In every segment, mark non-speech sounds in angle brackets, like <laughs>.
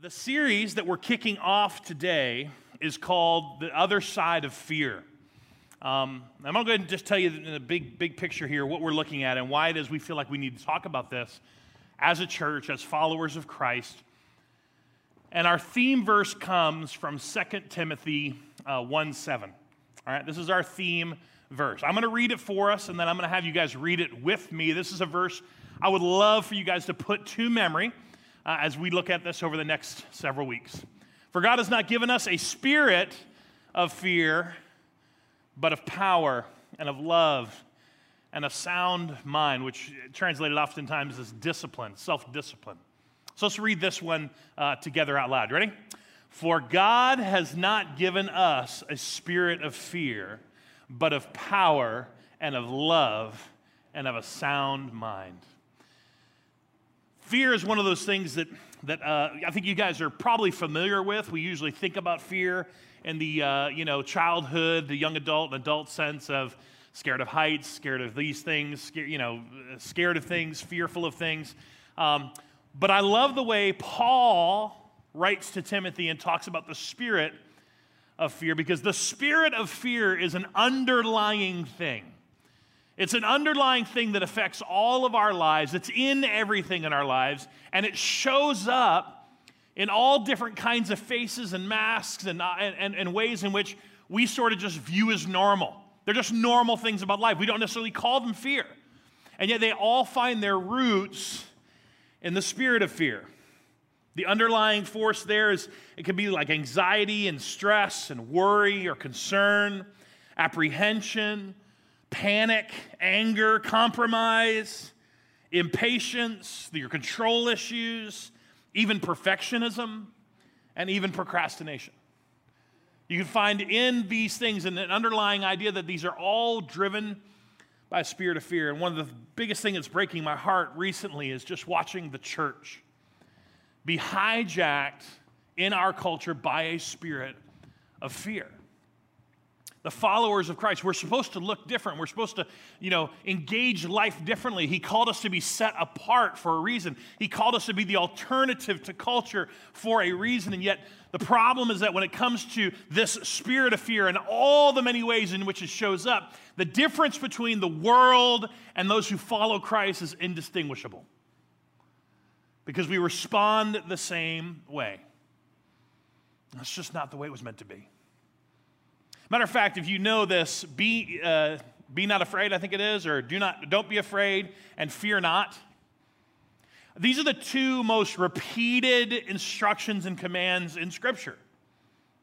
The series that we're kicking off today is called The Other Side of Fear. Um, I'm going to go ahead and just tell you in the big, big picture here what we're looking at and why it is we feel like we need to talk about this as a church, as followers of Christ. And our theme verse comes from 2 Timothy uh, 1 7. All right, this is our theme verse. I'm going to read it for us, and then I'm going to have you guys read it with me. This is a verse I would love for you guys to put to memory uh, as we look at this over the next several weeks. For God has not given us a spirit of fear, but of power and of love and a sound mind, which translated oftentimes as discipline, self discipline. So let's read this one uh, together out loud. Ready? For God has not given us a spirit of fear, but of power and of love and of a sound mind. Fear is one of those things that, that uh, I think you guys are probably familiar with. We usually think about fear in the uh, you know childhood, the young adult, and adult sense of scared of heights, scared of these things, scared, you know, scared of things, fearful of things. Um, but I love the way Paul writes to Timothy and talks about the spirit of fear because the spirit of fear is an underlying thing. It's an underlying thing that affects all of our lives. It's in everything in our lives, and it shows up in all different kinds of faces and masks and, uh, and, and ways in which we sort of just view as normal. They're just normal things about life. We don't necessarily call them fear. And yet they all find their roots in the spirit of fear. The underlying force there is it can be like anxiety and stress and worry or concern, apprehension, panic, anger, compromise, impatience, your control issues, even perfectionism, and even procrastination. You can find in these things an underlying idea that these are all driven by a spirit of fear. And one of the biggest things that's breaking my heart recently is just watching the church be hijacked in our culture by a spirit of fear the followers of Christ. We're supposed to look different. We're supposed to, you know, engage life differently. He called us to be set apart for a reason. He called us to be the alternative to culture for a reason. And yet, the problem is that when it comes to this spirit of fear and all the many ways in which it shows up, the difference between the world and those who follow Christ is indistinguishable. Because we respond the same way. That's just not the way it was meant to be. Matter of fact, if you know this, be, uh, be not afraid, I think it is, or do not, don't be afraid and fear not. These are the two most repeated instructions and commands in Scripture.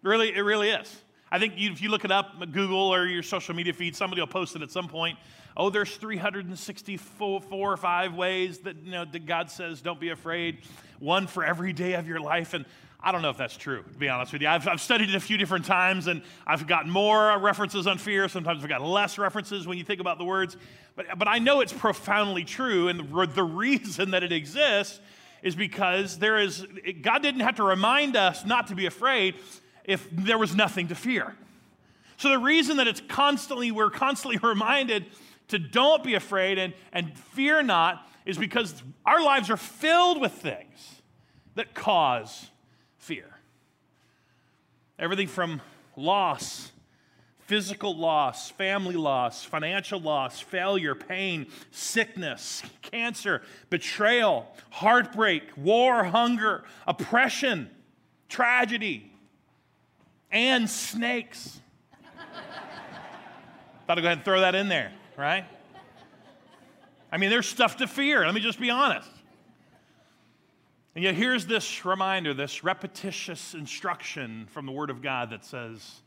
Really, it really is. I think you, if you look it up, Google or your social media feed, somebody will post it at some point. Oh, there's 364 or five ways that, you know, that God says don't be afraid, one for every day of your life. And I don't know if that's true, to be honest with you. I've, I've, studied it a few different times and I've got more references on fear. Sometimes I've got less references when you think about the words. But, but I know it's profoundly true. And the, reason that it exists is because there is, God didn't have to remind us not to be afraid if there was nothing to fear. So the reason that it's constantly, we're constantly <laughs> reminded to don't be afraid and, and fear not is because our lives are filled with things that cause fear. Everything from loss, physical loss, family loss, financial loss, failure, pain, sickness, cancer, betrayal, heartbreak, war, hunger, oppression, tragedy, and snakes. <laughs> Thought I'd go ahead and throw that in there, right? I mean, there's stuff to fear. Let me just be honest. And yet, here's this reminder, this repetitious instruction from the Word of God that says,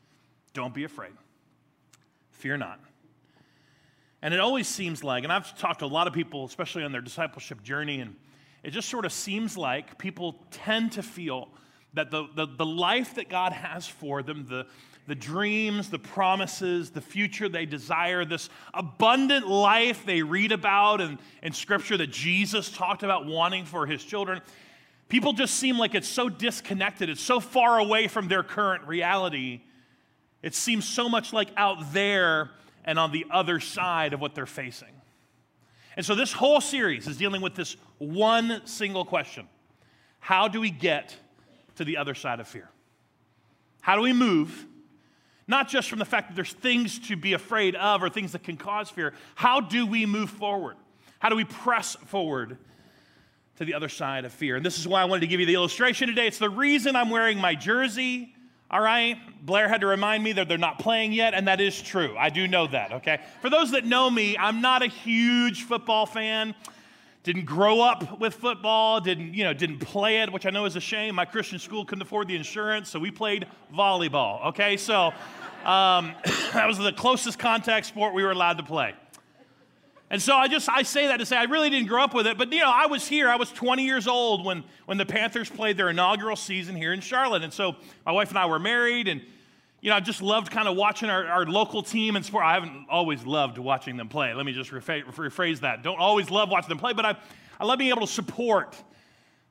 Don't be afraid, fear not. And it always seems like, and I've talked to a lot of people, especially on their discipleship journey, and it just sort of seems like people tend to feel that the, the, the life that God has for them, the, the dreams, the promises, the future they desire, this abundant life they read about in, in Scripture that Jesus talked about wanting for his children, People just seem like it's so disconnected, it's so far away from their current reality. It seems so much like out there and on the other side of what they're facing. And so this whole series is dealing with this one single question How do we get to the other side of fear? How do we move? Not just from the fact that there's things to be afraid of or things that can cause fear. How do we move forward? How do we press forward to the other side of fear? And this is why I wanted to give you the illustration today. It's the reason I'm wearing my jersey. All right? Blair had to remind me that they're not playing yet, and that is true. I do know that, okay? For those that know me, I'm not a huge football fan. Didn't grow up with football, didn't, you know, didn't play it, which I know is a shame. My Christian school couldn't afford the insurance, so we played volleyball, okay? So um, <coughs> that was the closest contact sport we were allowed to play. And so I just I say that to say I really didn't grow up with it, but you know, I was here. I was 20 years old when when the Panthers played their inaugural season here in Charlotte. And so my wife and I were married and you know, I just loved kind of watching our, our local team and sport. I haven't always loved watching them play. Let me just rephrase that. Don't always love watching them play, but I, I love being able to support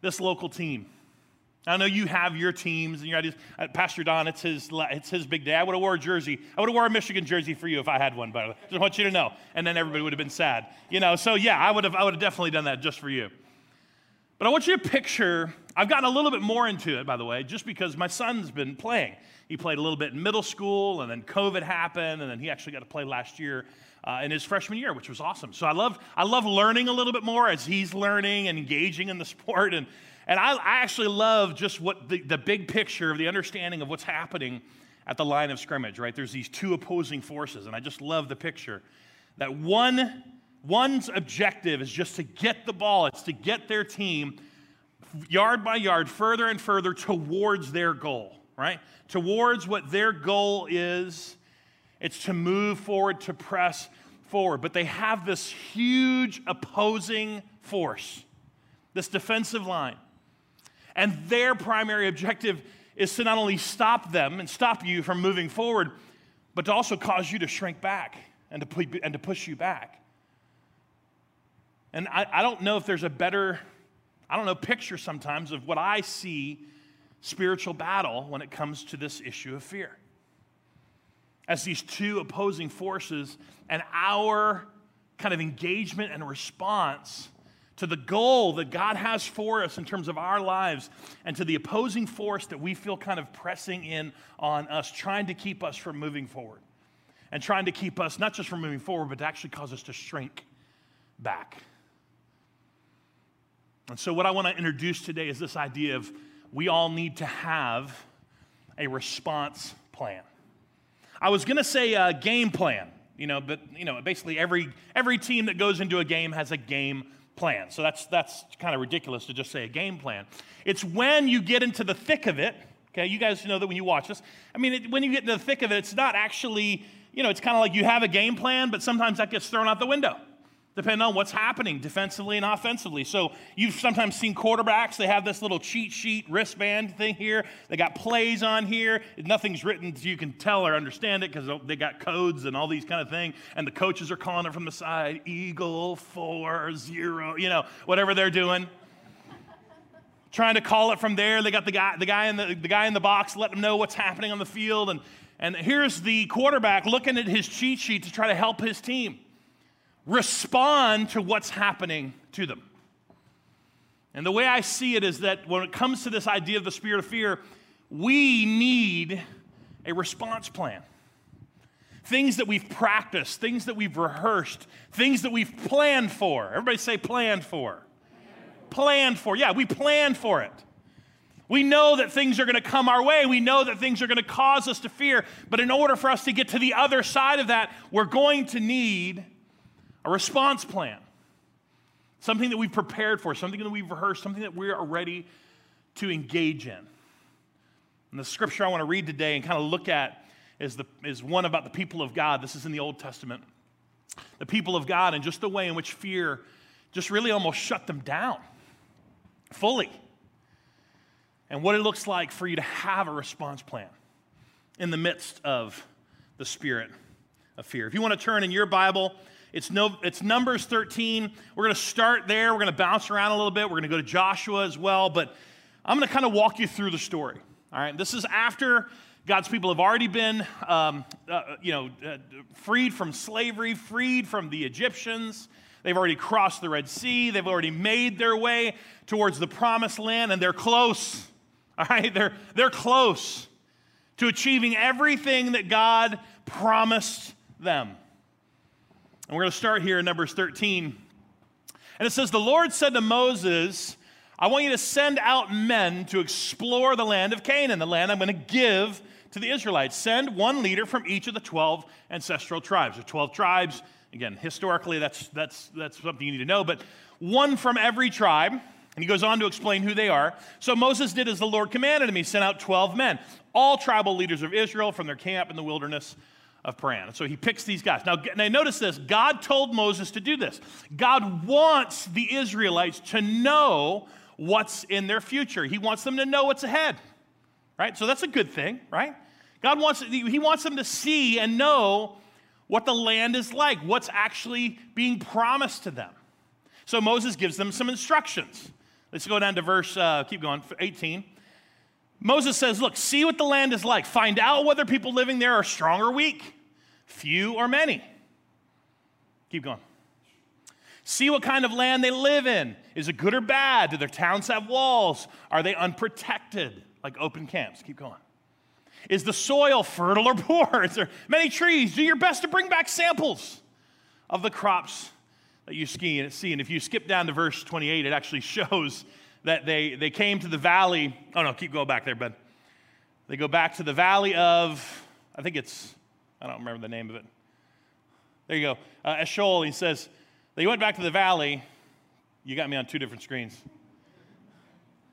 this local team. I know you have your teams and your ideas. Uh, Pastor Don, it's his, it's his big day. I would have wore a jersey. I would have wore a Michigan jersey for you if I had one, by the way. Just want you to know. And then everybody would have been sad. You know, so yeah, I would have, I would have definitely done that just for you. But I want you to picture, I've gotten a little bit more into it, by the way, just because my son's been playing. He played a little bit in middle school, and then COVID happened, and then he actually got to play last year uh, in his freshman year, which was awesome. So I love, I love learning a little bit more as he's learning and engaging in the <laughs> sport. And and I, actually love just what the, the big picture of the understanding of what's happening at the line of scrimmage, right? There's these two opposing forces, and I just love the picture that one one's objective is just to get the ball, it's to get their team yard by yard further and further towards their goal, right? Towards what their goal is. It's to move forward, to press forward. But they have this huge opposing force, this defensive line. And their primary objective is to not only stop them and stop you from moving forward, but to also cause you to shrink back and to, and to push you back. And I, I don't know if there's a better, I don't know, picture sometimes of what I see spiritual battle when it comes to this issue of fear. As these two opposing forces and our kind of engagement and response to the goal that God has for us in terms of our lives, and to the opposing force that we feel kind of pressing in on us, trying to keep us from moving forward. And trying to keep us not just from moving forward, but to actually cause us to shrink back. And so, what I want to introduce today is this idea of we all need to have a response plan. I was going to say a game plan, you know, but you know, basically every every team that goes into a game has a game plan. So that's, that's kind of ridiculous to just say a game plan. It's when you get into the thick of it, okay? You guys know that when you watch this. I mean, it, when you get into the thick of it, it's not actually, you know, it's kind of like you have a game plan, but sometimes that gets thrown out the window depending on what's happening defensively and offensively. So you've sometimes seen quarterbacks, they have this little cheat sheet wristband thing here. They got plays on here. Nothing's written so you can tell or understand it because they got codes and all these kind of things. And the coaches are calling it from the side, eagle, four, zero, you know, whatever they're doing. Trying to call it from there. They got the guy, the guy in the, the guy in the box letting them know what's happening on the field. And, and here's the quarterback looking at his cheat sheet to try to help his team respond to what's happening to them. And the way I see it is that when it comes to this idea of the spirit of fear, we need a response plan. Things that we've practiced, things that we've rehearsed, things that we've planned for. Everybody say planned for. Planned for. Yeah, we planned for it. We know that things are going to come our way. We know that things are going to cause us to fear. But in order for us to get to the other side of that, we're going to need a response plan, something that we've prepared for, something that we've rehearsed, something that we are ready to engage in. And the scripture I want to read today and kind of look at is, the, is one about the people of God. This is in the Old Testament. The people of God and just the way in which fear just really almost shut them down fully. And what it looks like for you to have a response plan in the midst of the spirit of fear. If you want to turn in your Bible it's, no, it's Numbers 13. We're going to start there. We're going to bounce around a little bit. We're going to go to Joshua as well. But I'm going to kind of walk you through the story. All right. This is after God's people have already been, um, uh, you know, uh, freed from slavery, freed from the Egyptians. They've already crossed the Red Sea. They've already made their way towards the promised land, and they're close. All right, they're, they're close to achieving everything that God promised them. And we're going to start here in Numbers 13. And it says, The Lord said to Moses, I want you to send out men to explore the land of Canaan, the land I'm going to give to the Israelites. Send one leader from each of the 12 ancestral tribes. There 12 tribes. Again, historically, that's, that's, that's something you need to know, but one from every tribe. And he goes on to explain who they are. So Moses did as the Lord commanded him. He sent out 12 men, all tribal leaders of Israel from their camp in the wilderness of Paran. So he picks these guys. Now, now, notice this God told Moses to do this. God wants the Israelites to know what's in their future, He wants them to know what's ahead, right? So that's a good thing, right? God wants, He wants them to see and know what the land is like, what's actually being promised to them. So Moses gives them some instructions. Let's go down to verse, uh, keep going, 18. Moses says, Look, see what the land is like. Find out whether people living there are strong or weak, few or many. Keep going. See what kind of land they live in. Is it good or bad? Do their towns have walls? Are they unprotected, like open camps? Keep going. Is the soil fertile or poor? <laughs> Is there many trees? Do your best to bring back samples of the crops that you see. And if you skip down to verse 28, it actually <laughs> shows that they, they came to the valley. Oh, no, keep going back there, bud. They go back to the valley of, I think it's, I don't remember the name of it. There you go. Uh, Eshcol, he says, they went back to the valley. You got me on two different screens.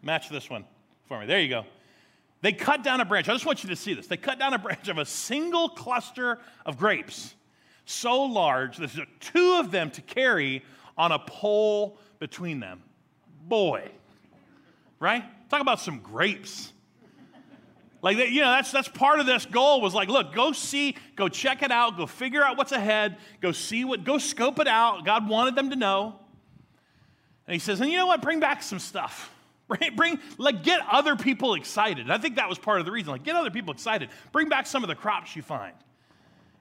Match this one for me. There you go. They cut down a branch. I just want you to see this. They cut down a branch of a single cluster of grapes so large there's two of them to carry on a pole between them. Boy, right? Talk about some grapes. Like, you know, that's, that's part of this goal was like, look, go see, go check it out, go figure out what's ahead, go see what, go scope it out. God wanted them to know. And he says, and you know what? Bring back some stuff. <laughs> Bring, bring, like, get other people excited. I think that was part of the reason. Like, get other people excited. Bring back some of the crops you find.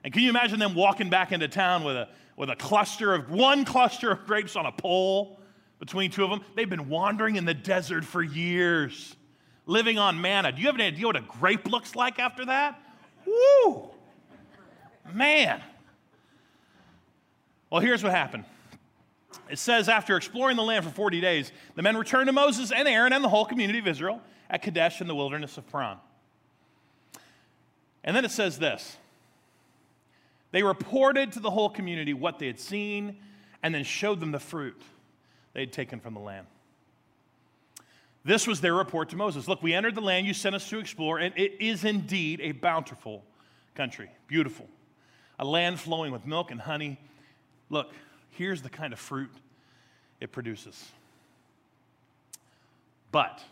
And can you imagine them walking back into town with a, with a cluster of, one cluster of grapes on a pole between two of them? They've been wandering in the desert for years, living on manna. Do you have any idea what a grape looks like after that? Woo! Man. Well, here's what happened. It says, after exploring the land for 40 days, the men returned to Moses and Aaron and the whole community of Israel at Kadesh in the wilderness of Paran. And then it says this they reported to the whole community what they had seen and then showed them the fruit they had taken from the land. This was their report to Moses. Look, we entered the land you sent us to explore, and it is indeed a bountiful country, beautiful, a land flowing with milk and honey. Look, here's the kind of fruit it produces. But,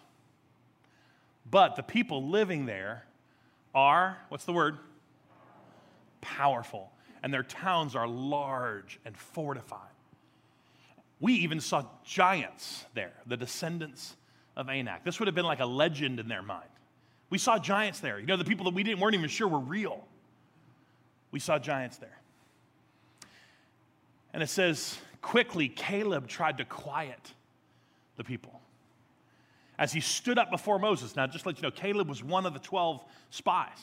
but the people living there are, what's the word? Powerful and their towns are large and fortified. We even saw giants there, the descendants of Anak. This would have been like a legend in their mind. We saw giants there. You know, the people that we didn't, weren't even sure were real. We saw giants there. And it says, quickly, Caleb tried to quiet the people. As he stood up before Moses, now just let you know, Caleb was one of the 12 spies.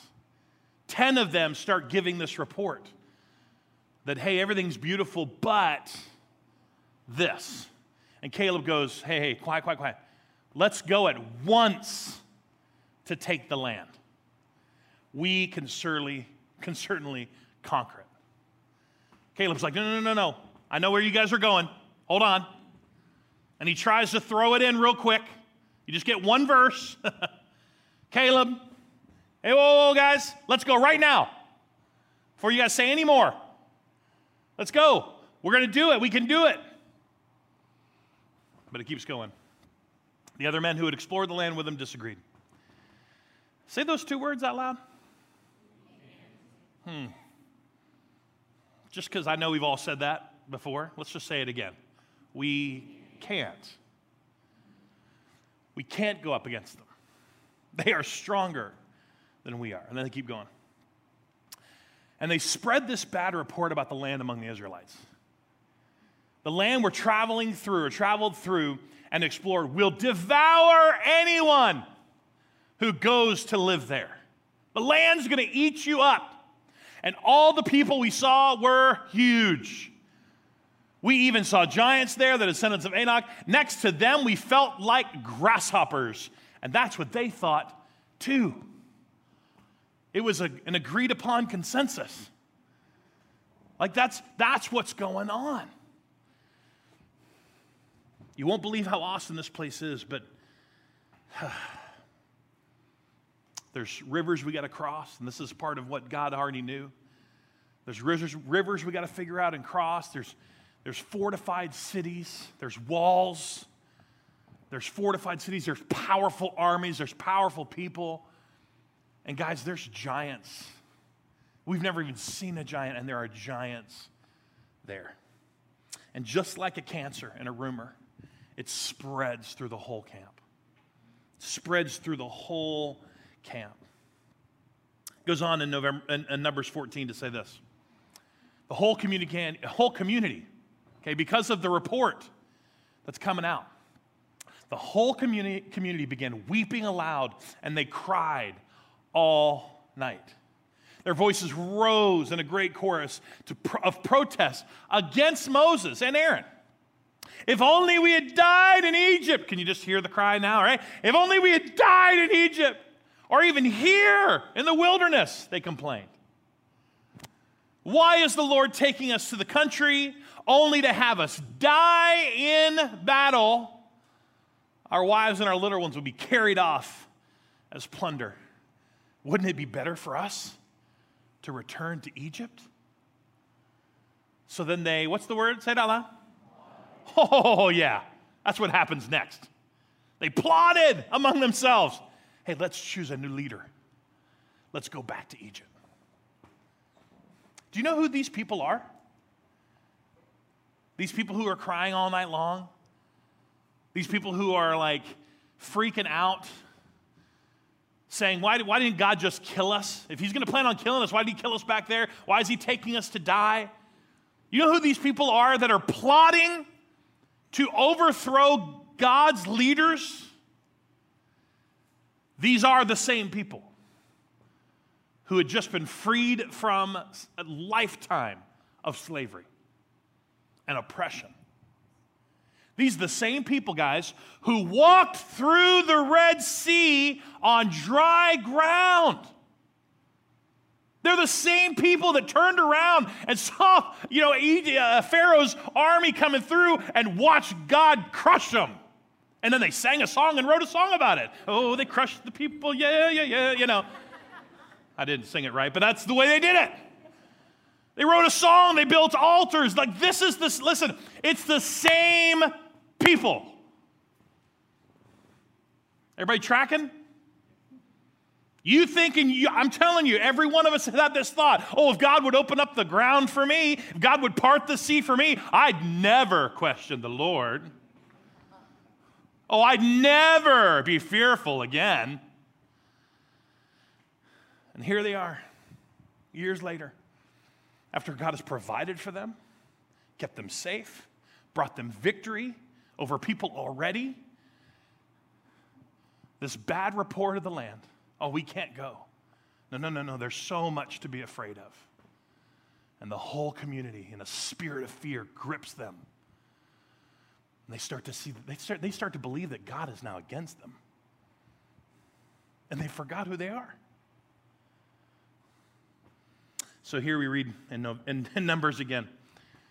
10 of them start giving this report that, hey, everything's beautiful, but this. And Caleb goes, hey, hey, quiet, quiet, quiet. Let's go at once to take the land. We can certainly, can certainly conquer it. Caleb's like, no, no, no, no. I know where you guys are going. Hold on. And he tries to throw it in real quick. You just get one verse. <laughs> Caleb, hey, whoa, whoa, guys, let's go right now before you guys say any more. Let's go. We're going to do it. We can do it. But it keeps going. The other men who had explored the land with him disagreed. Say those two words out loud. Hmm. Just because I know we've all said that before, let's just say it again. We can't. We can't go up against them. They are stronger than we are. And then they keep going. And they spread this bad report about the land among the Israelites. The land we're traveling through or traveled through and explored will devour anyone who goes to live there. The land's going to eat you up. And all the people we saw were huge. We even saw giants there, the descendants of Anak. Next to them, we felt like grasshoppers. And that's what they thought too. It was a, an agreed upon consensus. Like that's, that's what's going on. You won't believe how awesome this place is, but <sighs> there's rivers we got to cross, and this is part of what God already knew. There's rivers, rivers we got to figure out and cross. There's, there's fortified cities. There's walls. There's fortified cities. There's powerful armies. There's powerful people. And guys, there's giants. We've never even seen a giant, and there are giants there. And just like a cancer and a rumor, it spreads through the whole camp. It spreads through the whole camp. Goes on in, November, in, in Numbers 14 to say this. The whole community, whole community, okay, because of the report that's coming out, the whole community, community began weeping aloud and they cried all night. Their voices rose in a great chorus to, of protest against Moses and Aaron. If only we had died in Egypt. Can you just hear the cry now, right? If only we had died in Egypt or even here in the wilderness, they complained. Why is the Lord taking us to the country only to have us die in battle? Our wives and our little ones would be carried off as plunder. Wouldn't it be better for us to return to Egypt? So then they, what's the word? Say it out loud. Oh, yeah. That's what happens next. They plotted among themselves hey, let's choose a new leader. Let's go back to Egypt. Do you know who these people are? These people who are crying all night long? These people who are like freaking out, saying, why, why didn't God just kill us? If He's going to plan on killing us, why did He kill us back there? Why is He taking us to die? You know who these people are that are plotting to overthrow God's leaders? These are the same people who had just been freed from a lifetime of slavery and oppression. These are the same people, guys, who walked through the Red Sea on dry ground. They're the same people that turned around and saw, you know, uh, Pharaoh's army coming through and watched God crush them. And then they sang a song and wrote a song about it. Oh, they crushed the people, yeah, yeah, yeah, you know. I didn't sing it right, but that's the way they did it. They wrote a song, they built altars. Like, this is this, listen, it's the same people. Everybody tracking? You thinking, you, I'm telling you, every one of us had this thought oh, if God would open up the ground for me, if God would part the sea for me, I'd never question the Lord. Oh, I'd never be fearful again. And here they are, years later, after God has provided for them, kept them safe, brought them victory over people already. This bad report of the land. Oh, we can't go. No, no, no, no. There's so much to be afraid of. And the whole community, in a spirit of fear, grips them. And they start to see, they start, they start to believe that God is now against them. And they forgot who they are. So here we read in, in, in Numbers again.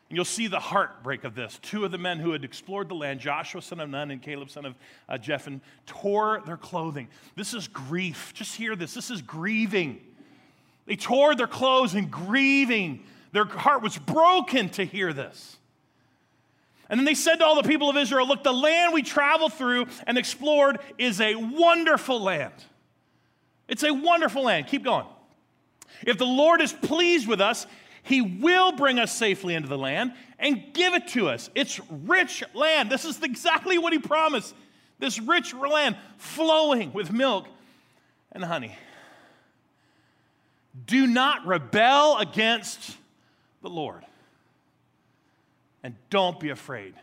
And you'll see the heartbreak of this. Two of the men who had explored the land, Joshua, son of Nun, and Caleb, son of uh, Jephunneh, tore their clothing. This is grief. Just hear this. This is grieving. They tore their clothes in grieving. Their heart was broken to hear this. And then they said to all the people of Israel, Look, the land we traveled through and explored is a wonderful land. It's a wonderful land. Keep going. If the Lord is pleased with us, he will bring us safely into the land and give it to us. It's rich land. This is exactly what he promised. This rich land flowing with milk and honey. Do not rebel against the Lord. And don't be afraid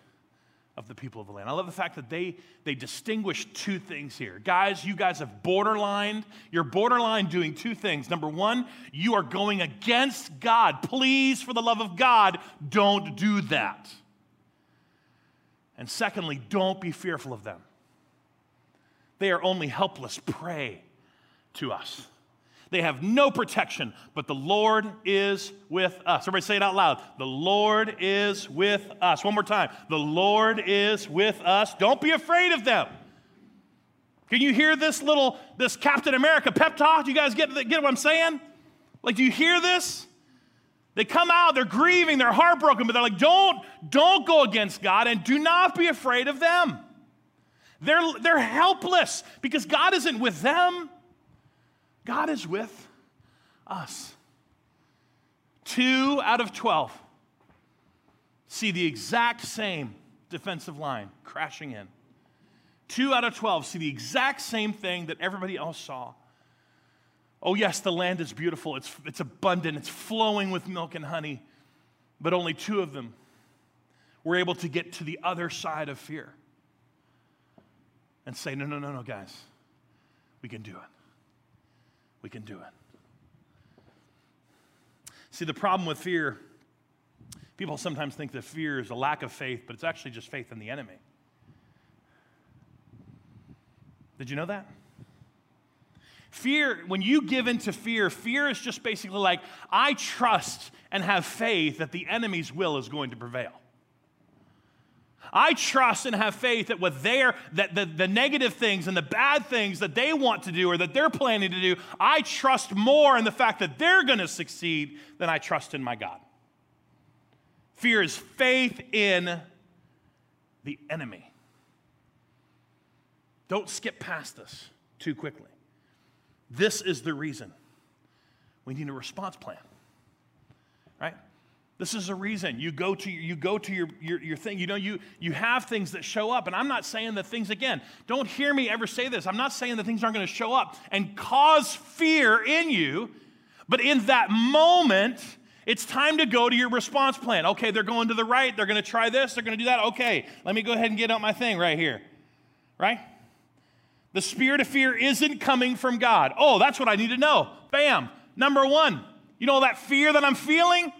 of the people of the land. I love the fact that they, they distinguish two things here. Guys, you guys have borderline. You're borderline doing two things. Number one, you are going against God. Please, for the love of God, don't do that. And secondly, don't be fearful of them. They are only helpless prey to us. They have no protection, but the Lord is with us. Everybody say it out loud. The Lord is with us. One more time. The Lord is with us. Don't be afraid of them. Can you hear this little, this Captain America pep talk? Do you guys get, get what I'm saying? Like, do you hear this? They come out, they're grieving, they're heartbroken, but they're like, don't, don't go against God and do not be afraid of them. They're, they're helpless because God isn't with them. God is with us. Two out of 12 see the exact same defensive line crashing in. Two out of 12 see the exact same thing that everybody else saw. Oh, yes, the land is beautiful, it's, it's abundant, it's flowing with milk and honey, but only two of them were able to get to the other side of fear and say, No, no, no, no, guys, we can do it we can do it. See, the problem with fear, people sometimes think that fear is a lack of faith, but it's actually just faith in the enemy. Did you know that? Fear, when you give in to fear, fear is just basically like, I trust and have faith that the enemy's will is going to prevail. I trust and have faith that what they're, that the, the negative things and the bad things that they want to do or that they're planning to do, I trust more in the fact that they're going to succeed than I trust in my God. Fear is faith in the enemy. Don't skip past this too quickly. This is the reason we need a response plan? This is a reason you go to you go to your, your, your thing. You know, you you have things that show up. And I'm not saying that things again, don't hear me ever say this. I'm not saying that things aren't going to show up and cause fear in you, but in that moment, it's time to go to your response plan. Okay, they're going to the right, they're going to try this, they're going to do that. Okay, let me go ahead and get out my thing right here. Right? The spirit of fear isn't coming from God. Oh, that's what I need to know. Bam. Number one, you know that fear that I'm feeling?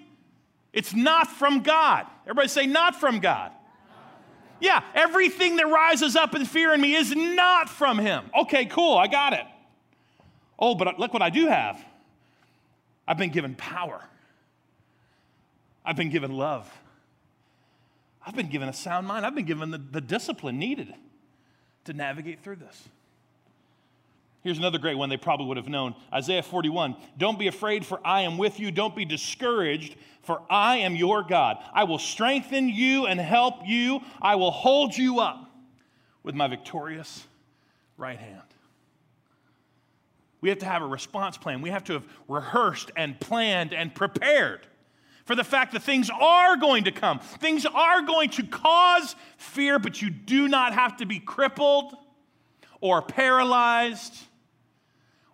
It's not from God. Everybody say, not from God. Yeah, everything that rises up in fear in me is not from Him. Okay, cool, I got it. Oh, but look what I do have. I've been given power, I've been given love, I've been given a sound mind, I've been given the, the discipline needed to navigate through this. Here's another great one they probably would have known Isaiah 41. Don't be afraid, for I am with you. Don't be discouraged, for I am your God. I will strengthen you and help you. I will hold you up with my victorious right hand. We have to have a response plan. We have to have rehearsed and planned and prepared for the fact that things are going to come. Things are going to cause fear, but you do not have to be crippled or paralyzed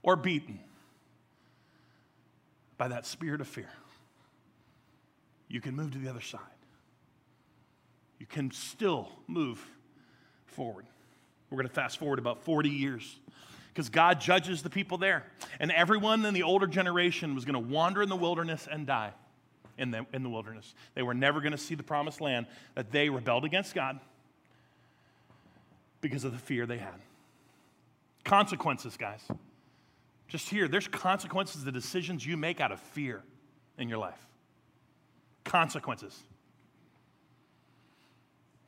or beaten by that spirit of fear, you can move to the other side. You can still move forward. We're going to fast forward about 40 years because God judges the people there. And everyone in the older generation was going to wander in the wilderness and die in the, in the wilderness. They were never going to see the promised land that they rebelled against God because of the fear they had. Consequences, guys. Just here, there's consequences to the decisions you make out of fear in your life. Consequences.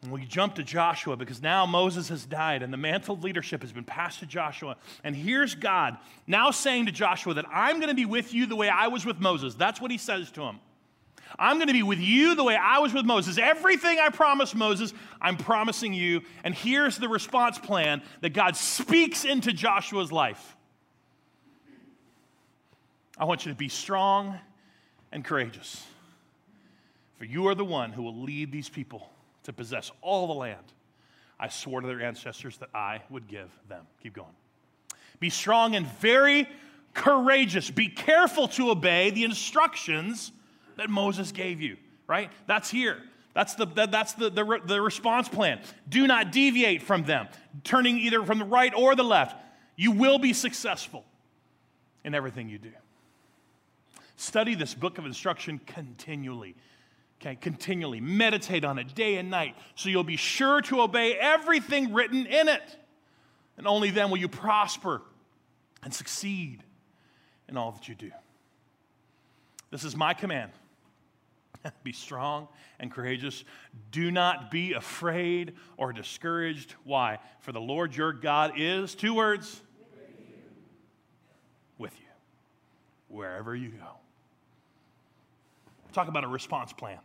And we jump to Joshua because now Moses has died and the mantle of leadership has been passed to Joshua. And here's God now saying to Joshua that I'm going to be with you the way I was with Moses. That's what he says to him. I'm going to be with you the way I was with Moses. Everything I promised Moses, I'm promising you. And here's the response plan that God speaks into Joshua's life. I want you to be strong and courageous. For you are the one who will lead these people to possess all the land I swore to their ancestors that I would give them. Keep going. Be strong and very courageous. Be careful to obey the instructions that Moses gave you, right? That's here. That's the, that, that's the, the, the response plan. Do not deviate from them, turning either from the right or the left. You will be successful in everything you do. Study this book of instruction continually. Okay, continually. Meditate on it day and night so you'll be sure to obey everything written in it. And only then will you prosper and succeed in all that you do. This is my command. <laughs> be strong and courageous. Do not be afraid or discouraged. Why? For the Lord your God is, two words, with you, wherever you go. Talk about a response plan.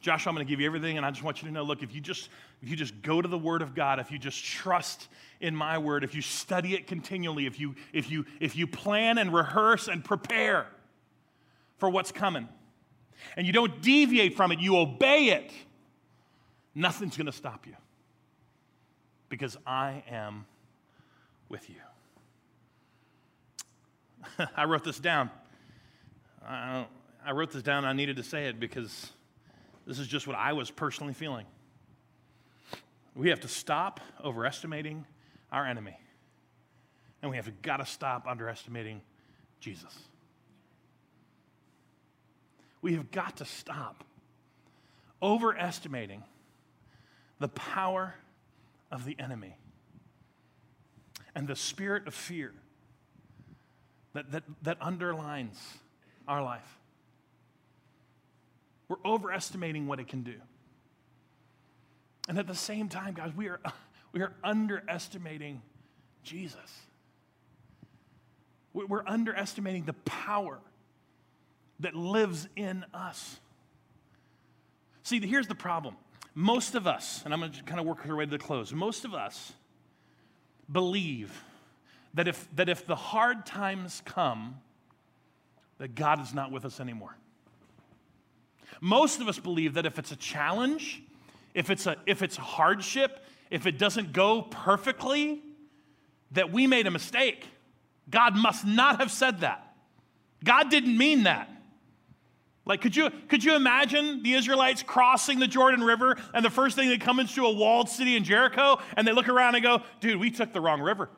Joshua, I'm going to give you everything, and I just want you to know look, if you just if you just go to the Word of God, if you just trust in my word, if you study it continually, if you if you if you plan and rehearse and prepare for what's coming, and you don't deviate from it, you obey it, nothing's going to stop you. Because I am with you. <laughs> I wrote this down. I, I wrote this down. I needed to say it because this is just what I was personally feeling. We have to stop overestimating our enemy, and we have got to stop underestimating Jesus. We have got to stop overestimating the power of the enemy and the spirit of fear that, that, that underlines our life. We're overestimating what it can do. And at the same time, guys, we are, <laughs> we are underestimating Jesus. We're underestimating the power that lives in us. See, here's the problem. Most of us, and I'm going to kind of work our way to the close, most of us believe that if, that if the hard times come, that God is not with us anymore. Most of us believe that if it's a challenge, if it's a, if it's hardship, if it doesn't go perfectly, that we made a mistake. God must not have said that. God didn't mean that. Like, could you, could you imagine the Israelites crossing the Jordan River and the first thing they come into a walled city in Jericho and they look around and go, dude, we took the wrong river.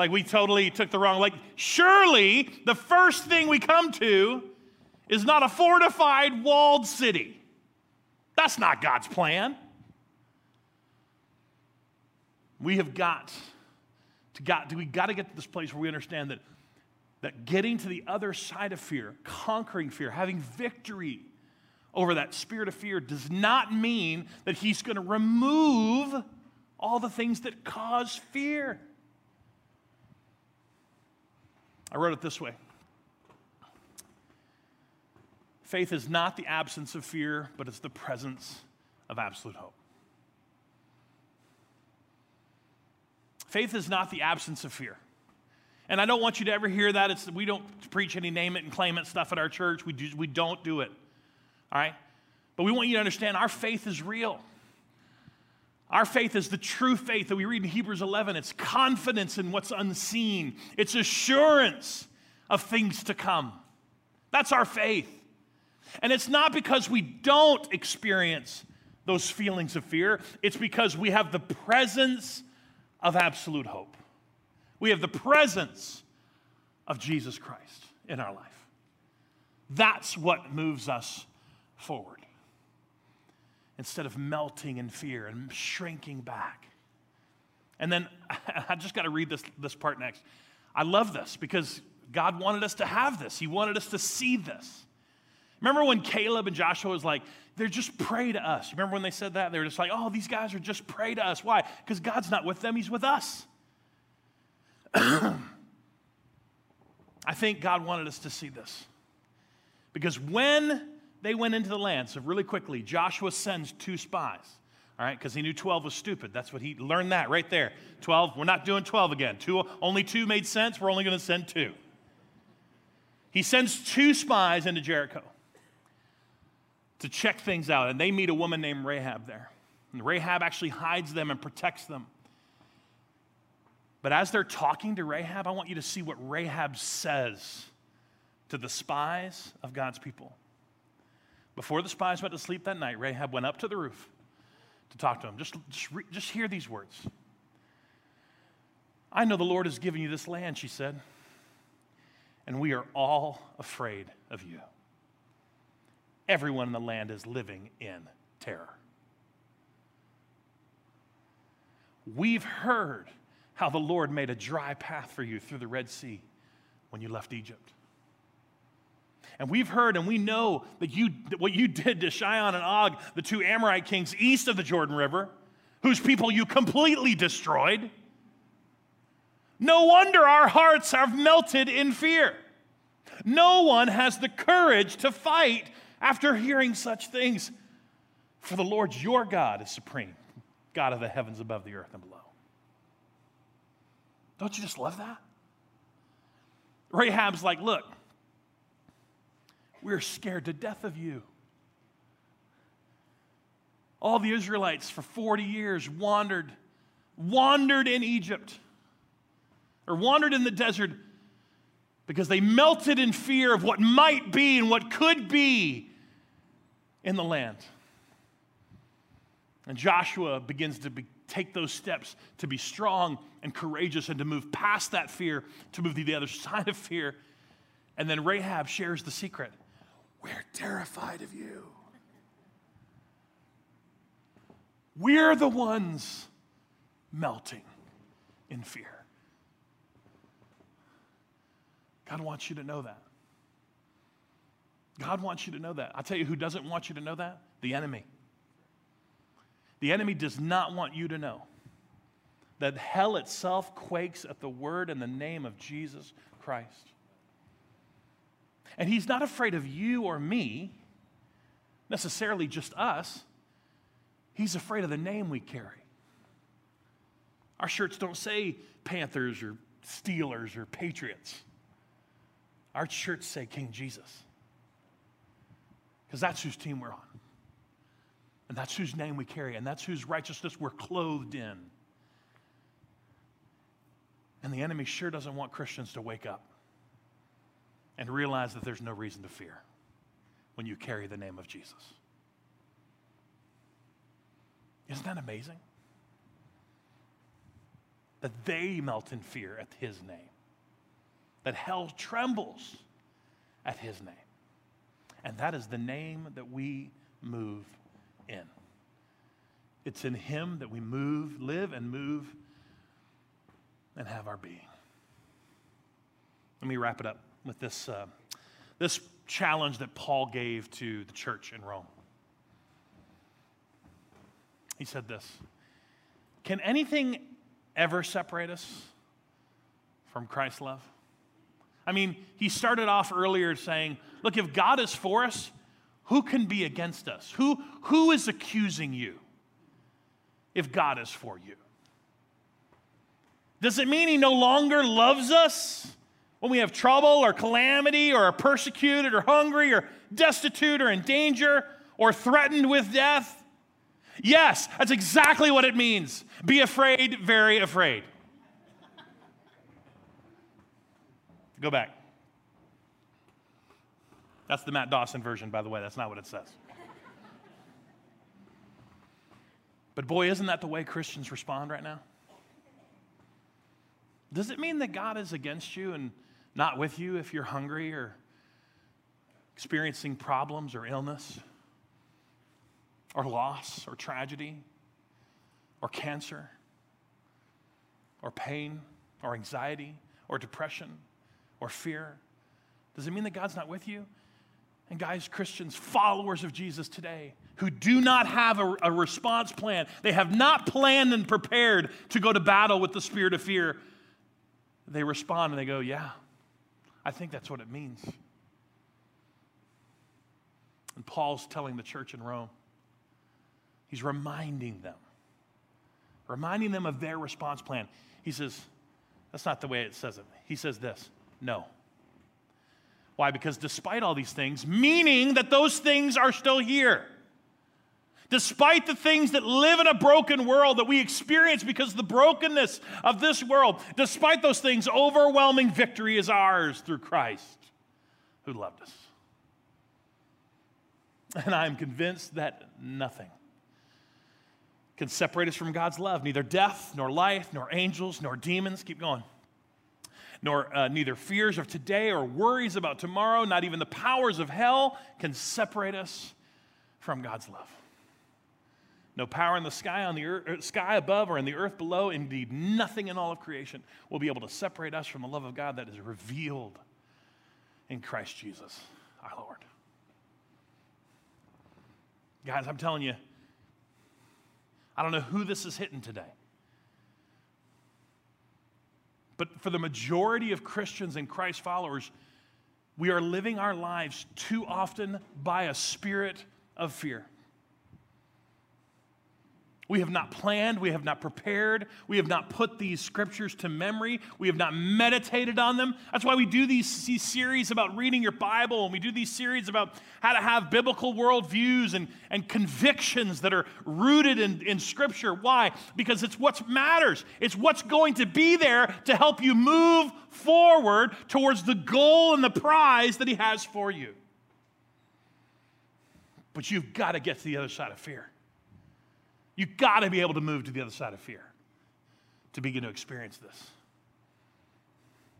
Like, we totally took the wrong, like, surely the first thing we come to is not a fortified walled city. That's not God's plan. We have got to got, we got to get to this place where we understand that that getting to the other side of fear, conquering fear, having victory over that spirit of fear does not mean that he's going to remove all the things that cause fear. I wrote it this way Faith is not the absence of fear, but it's the presence of absolute hope. Faith is not the absence of fear. And I don't want you to ever hear that. It's, we don't preach any name it and claim it stuff at our church. We, do, we don't do it. All right? But we want you to understand our faith is real. Our faith is the true faith that we read in Hebrews 11. It's confidence in what's unseen, it's assurance of things to come. That's our faith. And it's not because we don't experience those feelings of fear, it's because we have the presence of absolute hope. We have the presence of Jesus Christ in our life. That's what moves us forward. Instead of melting in fear and shrinking back. And then <laughs> I just got to read this, this part next. I love this because God wanted us to have this, He wanted us to see this. Remember when Caleb and Joshua was like, they're just prey to us. Remember when they said that? They were just like, oh, these guys are just prey to us. Why? Because God's not with them, He's with us. <clears throat> I think God wanted us to see this. Because when they went into the land, so really quickly, Joshua sends two spies, all right, because he knew 12 was stupid. That's what he learned that right there. 12, we're not doing 12 again. Two, only two made sense, we're only going to send two. He sends two spies into Jericho to check things out, and they meet a woman named Rahab there. And Rahab actually hides them and protects them. But as they're talking to Rahab, I want you to see what Rahab says to the spies of God's people. Before the spies went to sleep that night, Rahab went up to the roof to talk to him. Just, just, just hear these words. I know the Lord has given you this land, she said, and we are all afraid of you. Everyone in the land is living in terror. We've heard how the Lord made a dry path for you through the Red Sea when you left Egypt. And we've heard and we know that you, what you did to Sihon and Og, the two Amorite kings east of the Jordan River, whose people you completely destroyed. No wonder our hearts have melted in fear. No one has the courage to fight after hearing such things. For the Lord your God is supreme, God of the heavens above the earth and below. Don't you just love that? Rahab's like, look, we're scared to death of you. All the Israelites for 40 years wandered, wandered in Egypt, or wandered in the desert because they melted in fear of what might be and what could be in the land. And Joshua begins to be, take those steps to be strong and courageous and to move past that fear, to move to the other <laughs> side of fear. And then Rahab shares the secret We're terrified of you. We're the ones melting in fear. God wants you to know that. God wants you to know that. I'll tell you who doesn't want you to know that? The enemy. The enemy does not want you to know that hell itself quakes at the word and the name of Jesus Christ. And he's not afraid of you or me, necessarily just us. He's afraid of the name we carry. Our shirts don't say Panthers or Steelers or Patriots. Our shirts say King Jesus. Because that's whose team we're on. And that's whose name we carry. And that's whose righteousness we're clothed in. And the enemy sure doesn't want Christians to wake up and realize that there's no reason to fear when you carry the name of Jesus. Isn't that amazing? That they melt in fear at his name, that hell trembles at his name. And that is the name that we move in. It's in him that we move, live, and move and have our being. Let me wrap it up with this, uh, this challenge that Paul gave to the church in Rome. He said this Can anything ever separate us from Christ's love? I mean, he started off earlier saying, Look, if God is for us, who can be against us? Who, who is accusing you if God is for you? Does it mean he no longer loves us when we have trouble or calamity or are persecuted or hungry or destitute or in danger or threatened with death? Yes, that's exactly what it means. Be afraid, very afraid. Go back. That's the Matt Dawson version, by the way. That's not what it says. But boy, isn't that the way Christians respond right now? Does it mean that God is against you and not with you if you're hungry or experiencing problems or illness or loss or tragedy or cancer or pain or anxiety or depression or fear? Does it mean that God's not with you? And guys, Christians, followers of Jesus today, who do not have a, a, response plan, they have not planned and prepared to go to battle with the spirit of fear, they respond and they go, Yeah, I think that's what it means. And Paul's telling the church in Rome, he's reminding them, reminding them of their response plan. He says, That's not the way it says it. He says this no. Why? Because despite all these things, meaning that those things are still here despite the things that live in a broken world that we experience because of the brokenness of this world, despite those things, overwhelming victory is ours through Christ who loved us. And I am convinced that nothing can separate us from God's love. Neither death, nor life, nor angels, nor demons. Keep going. Nor uh, neither fears of today or worries about tomorrow, not even the powers of hell can separate us from God's love. No power in the sky, on the earth, er, sky above or in the earth below, indeed nothing in all of creation will be able to separate us from the love of God that is revealed in Christ Jesus, our Lord. Guys, I'm telling you, I don't know who this is hitting today. But for the majority of Christians and Christ followers, we are living our lives too often by a spirit of fear. We have not planned. We have not prepared. We have not put these scriptures to memory. We have not meditated on them. That's why we do these, these series about reading your Bible, and we do these series about how to have biblical worldviews and, and convictions that are rooted in, in Scripture. Why? Because it's what matters, it's what's going to be there to help you move forward towards the goal and the prize that He has for you. But you've got to get to the other side of fear. You've got to be able to move to the other side of fear to begin to experience this.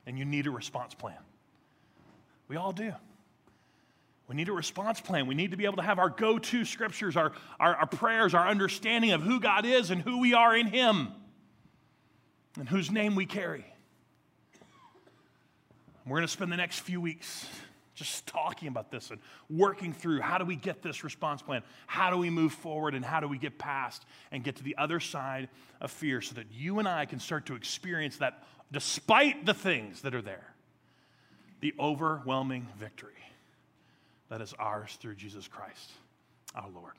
And you need a response plan. We all do. We need a response plan. We need to be able to have our go to scriptures, our, our, our, prayers, our understanding of who God is and who we are in Him and whose name we carry. We're going to spend the next few weeks just <laughs> talking about this and working through how do we get this response plan? How do we move forward and how do we get past and get to the other side of fear so that you and I can start to experience that despite the things that are there, the overwhelming victory that is ours through Jesus Christ, our Lord.